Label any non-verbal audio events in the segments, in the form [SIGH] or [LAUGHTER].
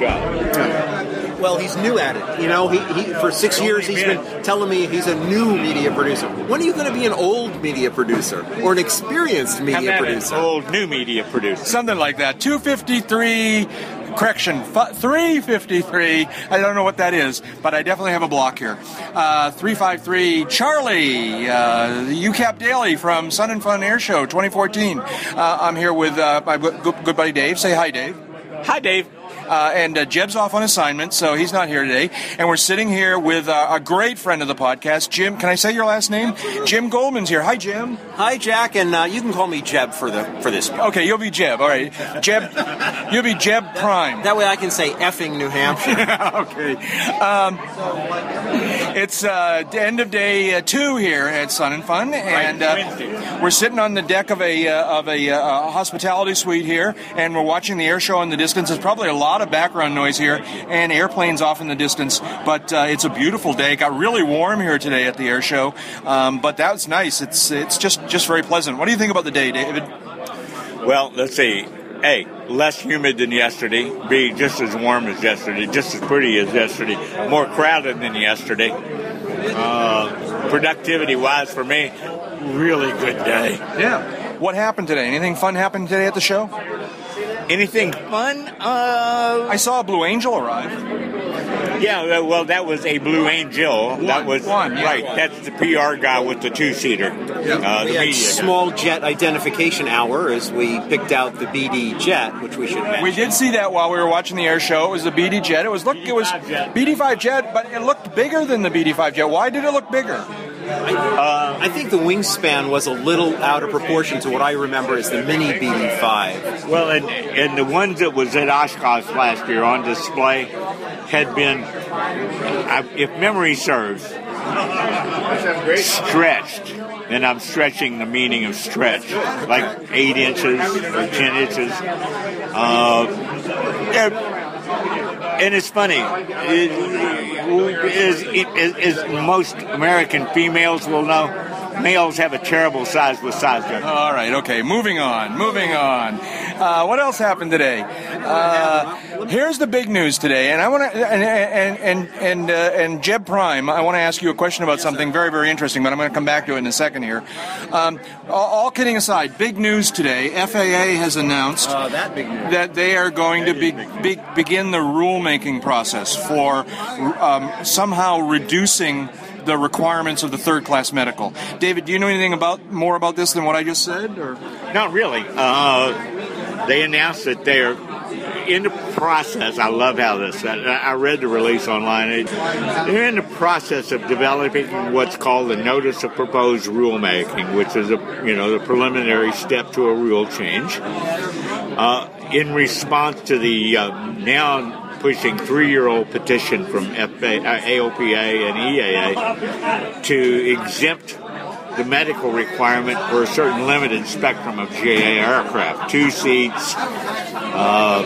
job. Well, he's new at it. You know, he, he for six years he's been telling me he's a new media producer. When are you going to be an old media producer or an experienced media not an producer? old new media producer. Something like that. 253, correction, 353. I don't know what that is, but I definitely have a block here. Uh, 353, Charlie, uh, UCAP Daily from Sun and Fun Air Show 2014. Uh, I'm here with uh, my good, good buddy Dave. Say hi, Dave. Hi, Dave. Uh, and uh, Jeb's off on assignment, so he's not here today. And we're sitting here with uh, a great friend of the podcast, Jim. Can I say your last name? Jim Goldman's here. Hi, Jim. Hi, Jack, and uh, you can call me Jeb for the for this. part. Okay, you'll be Jeb. All right, Jeb. You'll be Jeb Prime. That way I can say effing New Hampshire. [LAUGHS] okay. Um, it's uh, end of day uh, two here at Sun and Fun, and uh, we're sitting on the deck of a uh, of a uh, hospitality suite here, and we're watching the air show in the distance. There's probably a lot of background noise here, and airplanes off in the distance. But uh, it's a beautiful day. It got really warm here today at the air show, um, but that's nice. It's it's just just very pleasant. What do you think about the day, David? Well, let's see. A, less humid than yesterday. B, just as warm as yesterday, just as pretty as yesterday. More crowded than yesterday. Uh, productivity wise for me, really good day. Yeah. What happened today? Anything fun happened today at the show? Anything fun? Uh, I saw a Blue Angel arrive. yeah, well, that was a Blue Angel. that was one, yeah. right. That's the PR guy with the two seater. Uh, we the had guy. small jet identification hour as we picked out the BD jet, which we should mention. We did see that while we were watching the air show. It was the BD jet. It was look. It was jet. BD5 jet, but it looked bigger than the BD5 jet. Why did it look bigger? I think the wingspan was a little out of proportion to what I remember as the mini BD5. Well, and, and the ones that was at Oshkosh last year on display had been, if memory serves, stretched. And I'm stretching the meaning of stretch, like eight inches or ten inches. Uh, and it's funny. It, as, most American females will know, males have a terrible size with size judgment. All right. Okay. Moving on. Moving on. Uh, what else happened today? Uh, here's the big news today, and I want to and and and and, uh, and Jeb Prime. I want to ask you a question about something very very interesting, but I'm going to come back to it in a second here. Um, all, all kidding aside, big news today. FAA has announced Uh, that big news. that they are going to be, be, begin the rulemaking process for um, somehow reducing the requirements of the third class medical. David, do you know anything about more about this than what I just said? Or Not really. Uh, they announced that they're in the process. I love how this. I, read the release online. They're in the process of developing what's called the notice of proposed rulemaking, which is a you know the preliminary step to a rule change. Uh, in response to the uh, now pushing three-year-old petition from FA, uh, AOPA and EAA to exempt the medical requirement for a certain limited spectrum of GA aircraft, two seats, uh,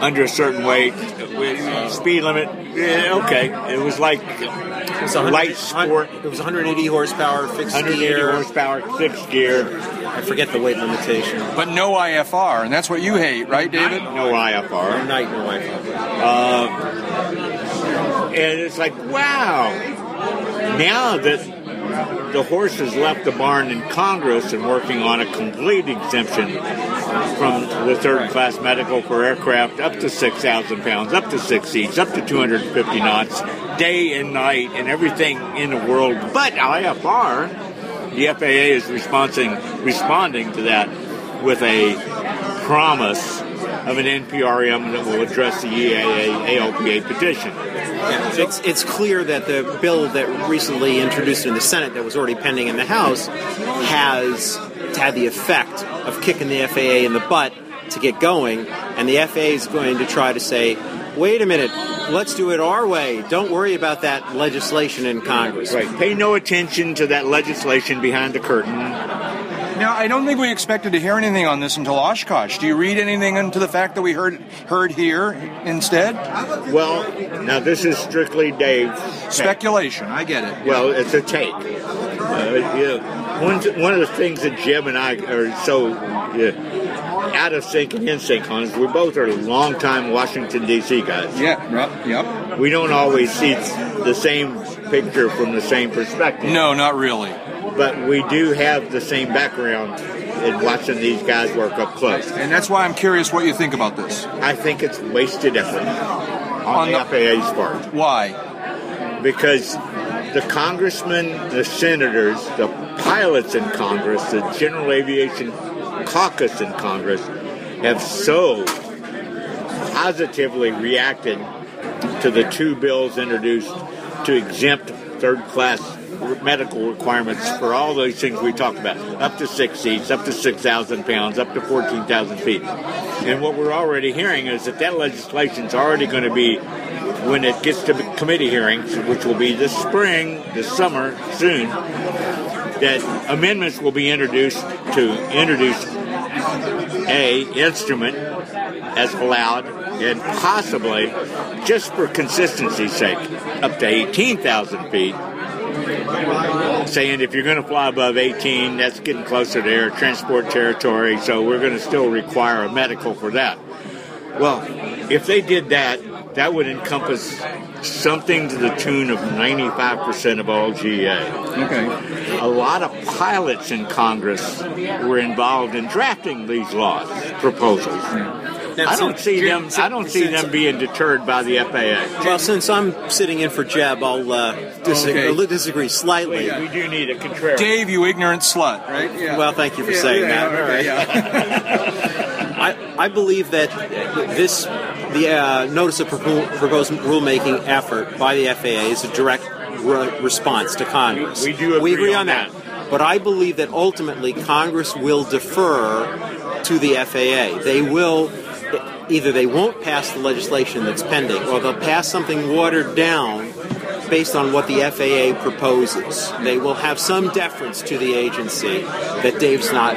under a certain weight, with speed limit. yeah, okay, it was like It was 100 light sport, It was 180 horsepower, fixed 180 gear. horsepower, fixed gear, I forget the weight limitation. but no IFR, and that's what you hate, right, David? no IFR. Night, no Wi-Fi. Uh, and it's like, wow. Now that the horse has left the barn in Congress and working on a complete exemption from the third class medical for aircraft up to 6,000 pounds, up to six seats, up to 250 knots, day and night, and everything in the world but IFR. The FAA is responding, responding to that with a promise of an NPRM that will address the EAA AOPA petition. It's, it's clear that the bill that recently introduced in the Senate that was already pending in the House has had the effect of kicking the FAA in the butt to get going, and the FAA is going to try to say, wait a minute, let's do it our way. Don't worry about that legislation in Congress. Right. Pay no attention to that legislation behind the curtain. Now, I don't think we expected to hear anything on this until Oshkosh. Do you read anything into the fact that we heard heard here instead? Well, now this is strictly Dave. Speculation. I get it. Well, it's a take. Uh, yeah. One, one of the things that Jim and I are so yeah, out of sync and in sync on is we both are longtime Washington D.C. guys. Yeah, right, yep. We don't always see the same picture from the same perspective. No, not really. But we do have the same background in watching these guys work up close. And that's why I'm curious what you think about this. I think it's wasted effort on, on the, the FAA's part. Why? Because the congressmen, the senators, the pilots in Congress, the General Aviation Caucus in Congress have so positively reacted to the two bills introduced to exempt third class medical requirements for all those things we talked about up to six seats, up to 6,000 pounds, up to 14,000 feet. And what we're already hearing is that that legislation is already going to be, when it gets to committee hearings, which will be this spring, this summer, soon, that amendments will be introduced to introduce a instrument as allowed and possibly just for consistency's sake up to 18,000 feet saying if you're going to fly above 18 that's getting closer to air transport territory so we're going to still require a medical for that well if they did that that would encompass something to the tune of 95% of all GA. Okay. A lot of pilots in Congress were involved in drafting these laws proposals. Now, I don't see them. I don't see them being deterred by the FAA. Well, since I'm sitting in for Jeb, I'll uh, disagree, okay. disagree slightly. We, we, do need a contrarian. Dave, you ignorant slut, right? Yeah. Well, thank you for yeah, saying yeah, that. Okay, yeah. [LAUGHS] I, I believe that this the uh, notice of proposed rulemaking effort by the FAA is a direct re- response to Congress. We, we do agree, we agree on, on that. that. But I believe that ultimately Congress will defer to the FAA. They will either they won't pass the legislation that's pending, or they'll pass something watered down based on what the FAA proposes. They will have some deference to the agency that Dave's not.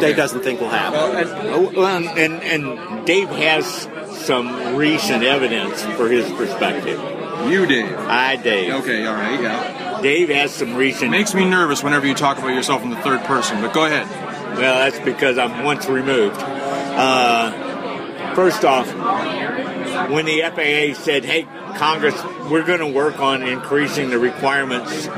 Dave doesn't think will happen. Well, and, and, and Dave has some recent evidence for his perspective. You, Dave. I, Dave. Okay, all right, yeah. Dave has some recent. Makes me nervous whenever you talk about yourself in the third person, but go ahead. Well, that's because I'm once removed. Uh, first off, when the FAA said, hey, Congress, we're going to work on increasing the requirements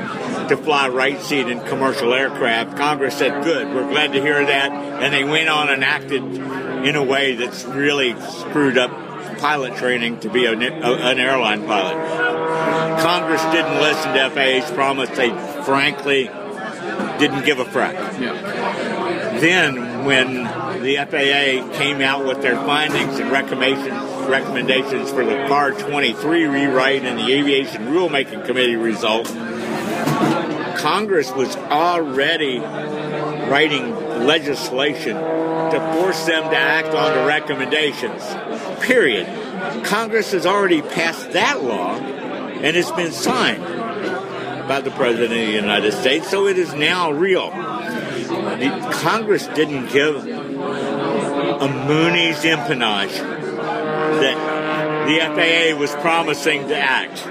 to fly right seat in commercial aircraft, Congress said, good, we're glad to hear that. And they went on and acted in a way that's really screwed up pilot training to be a, a, an airline pilot. Congress didn't listen to FAA's promise. They frankly didn't give a frack. Yeah. Then, when the FAA came out with their findings and recommendations, for the FAR 23 rewrite and the Aviation Rulemaking Committee result, Congress was already writing legislation to force them to act on the recommendations. Period. Congress has already passed that law and it's been signed by the President of the United States, so it is now real. The Congress didn't give a Mooney's empennage that the FAA was promising to act.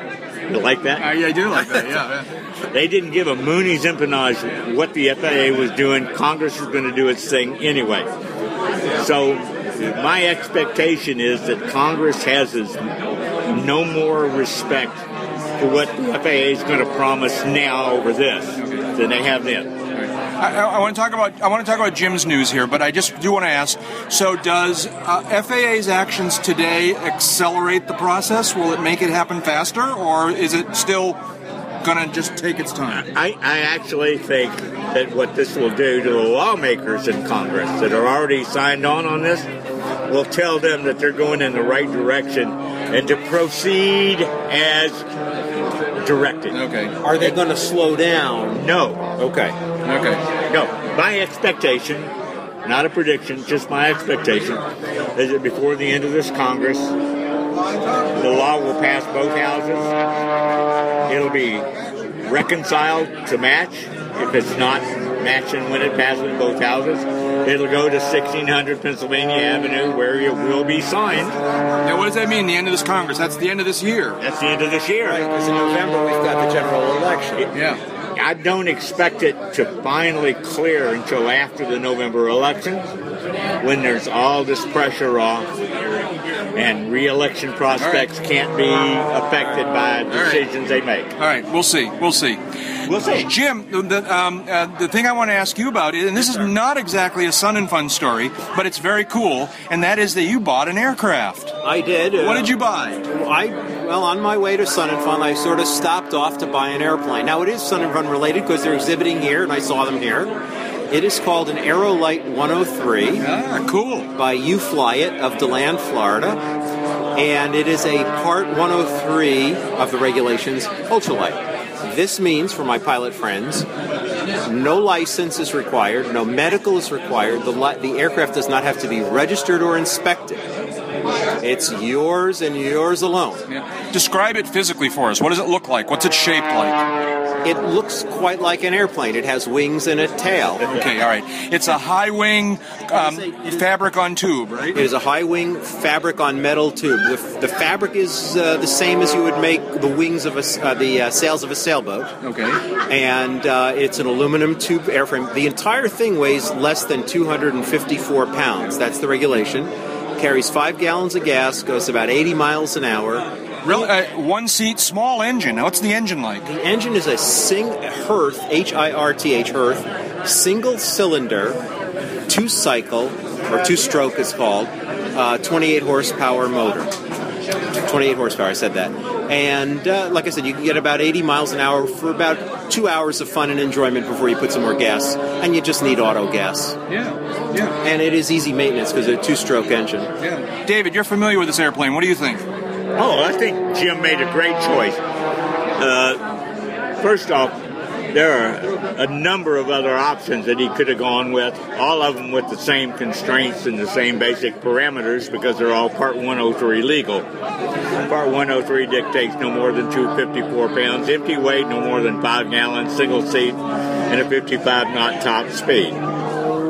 You like that? Uh, I, I do like that, yeah. [LAUGHS] they didn't give a Mooney's empennage what the FAA was doing. Congress is going to do its thing anyway. So my expectation is that Congress has no more respect for what the FAA is going to promise now over this than they have then. I, I, want to talk about I want to talk about Jim's news here, but I just do want to ask. So, does uh, FAA's actions today accelerate the process? Will it make it happen faster, or is it still going to just take its time? I, I actually think that what this will do to the lawmakers in Congress that are already signed on on this will tell them that they're going in the right direction and to proceed as directed. Okay. Are they going to slow down? No. Okay. Okay. No. My expectation, not a prediction, just my expectation, is that before the end of this Congress, the law will pass both houses. It'll be reconciled to match. If it's not matching when it passes both houses, it'll go to 1600 Pennsylvania Avenue where it will be signed. Now, what does that mean, the end of this Congress? That's the end of this year. That's the end of this year. Right, because in November we've got the general election. yeah. I don't expect it to finally clear until after the November election, when there's all this pressure off and re-election prospects can't be affected by decisions they make. All right, we'll see. We'll see. We'll see. Jim, the, the, um, uh, the thing I want to ask you about, and this is not exactly a Sun and Fun story, but it's very cool, and that is that you bought an aircraft. I did. uh, What did you buy? I well, on my way to Sun and Fun, I sort of stopped off to buy an airplane. Now it is Sun and Fun related because they're exhibiting here, and I saw them here. It is called an Aerolite 103 Ah, cool. by U-Fly-It of DeLand, Florida, and it is a Part 103 of the regulations ultralight. This means, for my pilot friends, no license is required, no medical is required. The, li- the aircraft does not have to be registered or inspected. It's yours and yours alone. Describe it physically for us. What does it look like? What's it shaped like? It looks quite like an airplane. It has wings and a tail. Okay, all right. It's a high wing um, fabric on tube, right? It is a high wing fabric on metal tube. The, the fabric is uh, the same as you would make the wings of a, uh, the uh, sails of a sailboat. Okay. and uh, it's an aluminum tube airframe. The entire thing weighs less than 254 pounds. That's the regulation. Carries five gallons of gas, goes about 80 miles an hour. Really, uh, one seat, small engine. Now, what's the engine like? The engine is a sing Hirth, H I R T H Hirth, single cylinder, two cycle or two stroke is called, uh, 28 horsepower motor. 28 horsepower. I said that. And uh, like I said, you can get about 80 miles an hour for about two hours of fun and enjoyment before you put some more gas. And you just need auto gas. Yeah, yeah, And it is easy maintenance because it's a two-stroke engine. yeah. David, you're familiar with this airplane. What do you think? Oh, I think Jim made a great choice. Uh, first off, there are a number of other options that he could have gone with, all of them with the same constraints and the same basic parameters because they're all Part 103 legal. Part 103 dictates no more than 254 pounds, empty weight no more than 5 gallons, single seat, and a 55 knot top speed.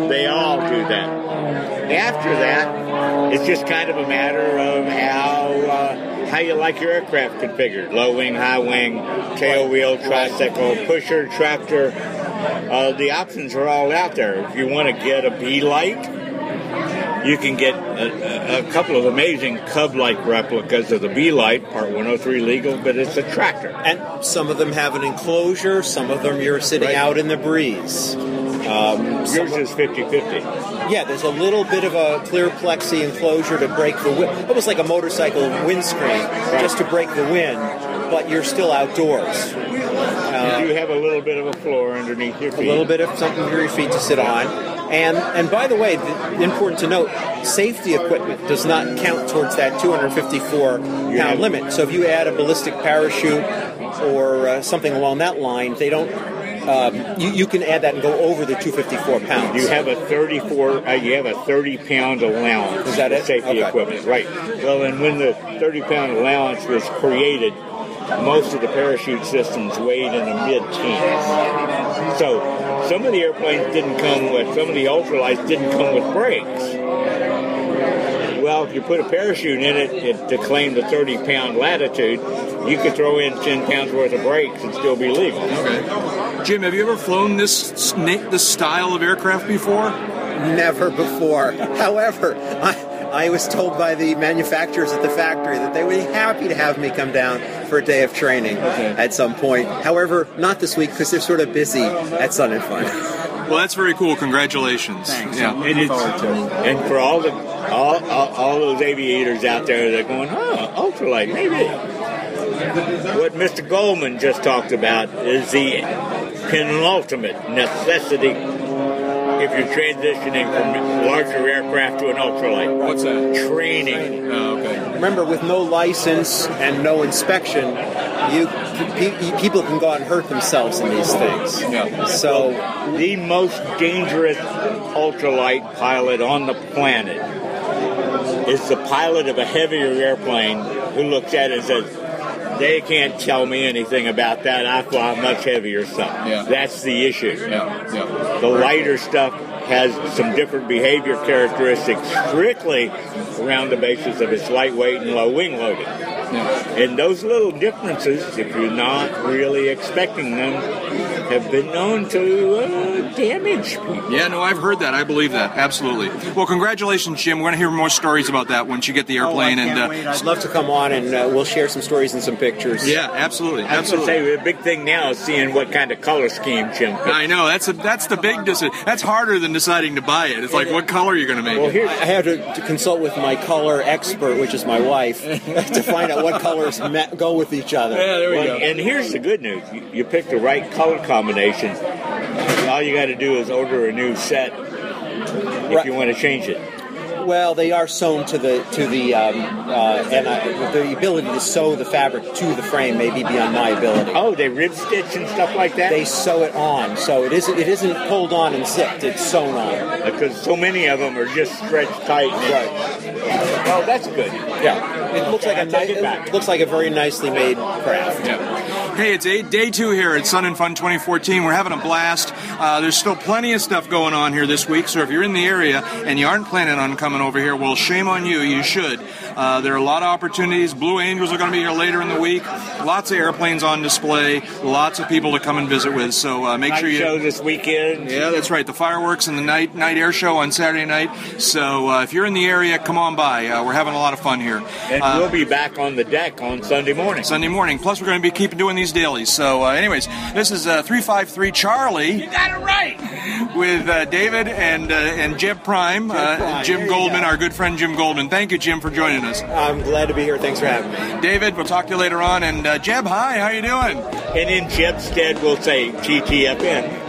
They all do that. After that, it's just kind of a matter of how uh, how you like your aircraft configured: low wing, high wing, tail wheel, tricycle, pusher, tractor. Uh, the options are all out there. If you want to get a Belite, you can get a, a, couple of amazing Cub-like replicas of the Belite, Part 103 legal, but it's a tractor. And some of them have an enclosure. Some of them you're sitting Right. out in the breeze. Um, Yours is 50-50. Yeah, there's a little bit of a clear plexi enclosure to break the wind, almost like a motorcycle windscreen, just to break the wind, but you're still outdoors. you do have a little bit of a floor underneath your feet. A little bit of something for your feet to sit on. And and by the way, th- important to note, safety equipment does not count towards that 254 pound limit. So if you add a ballistic parachute or uh, something along that line, they don't. Um, you, you can add that and go over the 254 pounds. You have a 34. Uh, you have a 30 pound allowance. Is that it? Safety Okay. equipment, right? Well, and when the 30 pound allowance was created, most of the parachute systems weighed in the mid teens. So some of the airplanes didn't come with. Some of the ultralights didn't come with brakes. Well, if you put a parachute in it, it to claim the 30 pound latitude, you could throw in 10 pounds worth of brakes and still be legal. Okay. Jim, have you ever flown this this style of aircraft before? Never before. [LAUGHS] However, I, I was told by the manufacturers at the factory that they would be happy to have me come down for a day of training at some point. However, not this week because they're sort of busy at Sun and Fun. Well, that's very cool. Congratulations. Thanks. Yeah. And, it's, and for all the all, all, all those aviators out there that are going, oh, ultralight, maybe. What Mr. Goldman just talked about is the penultimate necessity if you're transitioning from larger aircraft to an ultralight. What's that? Training. Oh, okay. Remember, with no license and no inspection, you pe- people can go out and hurt themselves in these things. Yeah. So The most dangerous ultralight pilot on the planet is the pilot of a heavier airplane who looks at it and says, they can't tell me anything about that. I fly much heavier stuff. Yeah. That's the issue. Yeah. Yeah. The lighter stuff has some different behavior characteristics strictly around the basis of its lightweight and low wing loading. Yeah. And those little differences, if you're not really expecting them, have been known to uh, damage people. Yeah, no, I've heard that. I believe that absolutely. Well, congratulations, Jim. We're going to hear more stories about that once you get the airplane. oh, I and can't uh, wait. I'd love to come on and uh, we'll share some stories and some pictures. yeah, absolutely, I was absolutely. say the big thing now is seeing what kind of color scheme Jim. put. I know that's a, that's the big decision. That's harder than deciding to buy it. It's like what color are you going to make? Well, here, I had to, to consult with my color expert, which is my wife, [LAUGHS] to find out what colors ma- go with each other. Yeah, there we Well, go. and here's the good news: you, you picked the right color combination. All you got to do is order a new set if Right. you want to change it. Well, they are sewn to the to the um, uh, and I, the ability to sew the fabric to the frame may be beyond my ability. Oh, they rib stitch and stuff like that. They sew it on, so it isn't it isn't pulled on and zipped. It's sewn on. because so many of them are just stretched tight. Right. Oh, that's good. Yeah. It looks like a nice, ni- it it looks like a very nicely made craft. Hey, it's eight, day two here at Sun and Fun 2014. We're having a blast. Uh, there's still plenty of stuff going on here this week, so if you're in the area and you aren't planning on coming over here, well, shame on you. You should. Uh, there are a lot of opportunities. Blue Angels are going to be here later in the week. Lots of airplanes on display. Lots of people to come and visit with. So uh, make Night sure you. show this weekend. Yeah, that's right. The fireworks and the night night air show on Saturday night. So uh, if you're in the area, come on by. Uh, we're having a lot of fun here. And Uh, we'll be back on the deck on Sunday morning. Sunday morning. Plus, we're going to be keeping doing these dailies. So, uh, anyways, this is uh, three five three Charlie. You got it right. With uh, David and uh, and Jeb Prime, uh, Prime. Jim There Goldman, our good friend Jim Goldman. Thank you, Jim, for joining us. I'm glad to be here. Thanks for having me. David, we'll talk to you later on. And uh, Jeb, hi, how you doing? And in Jeb's stead, we'll say GTFN.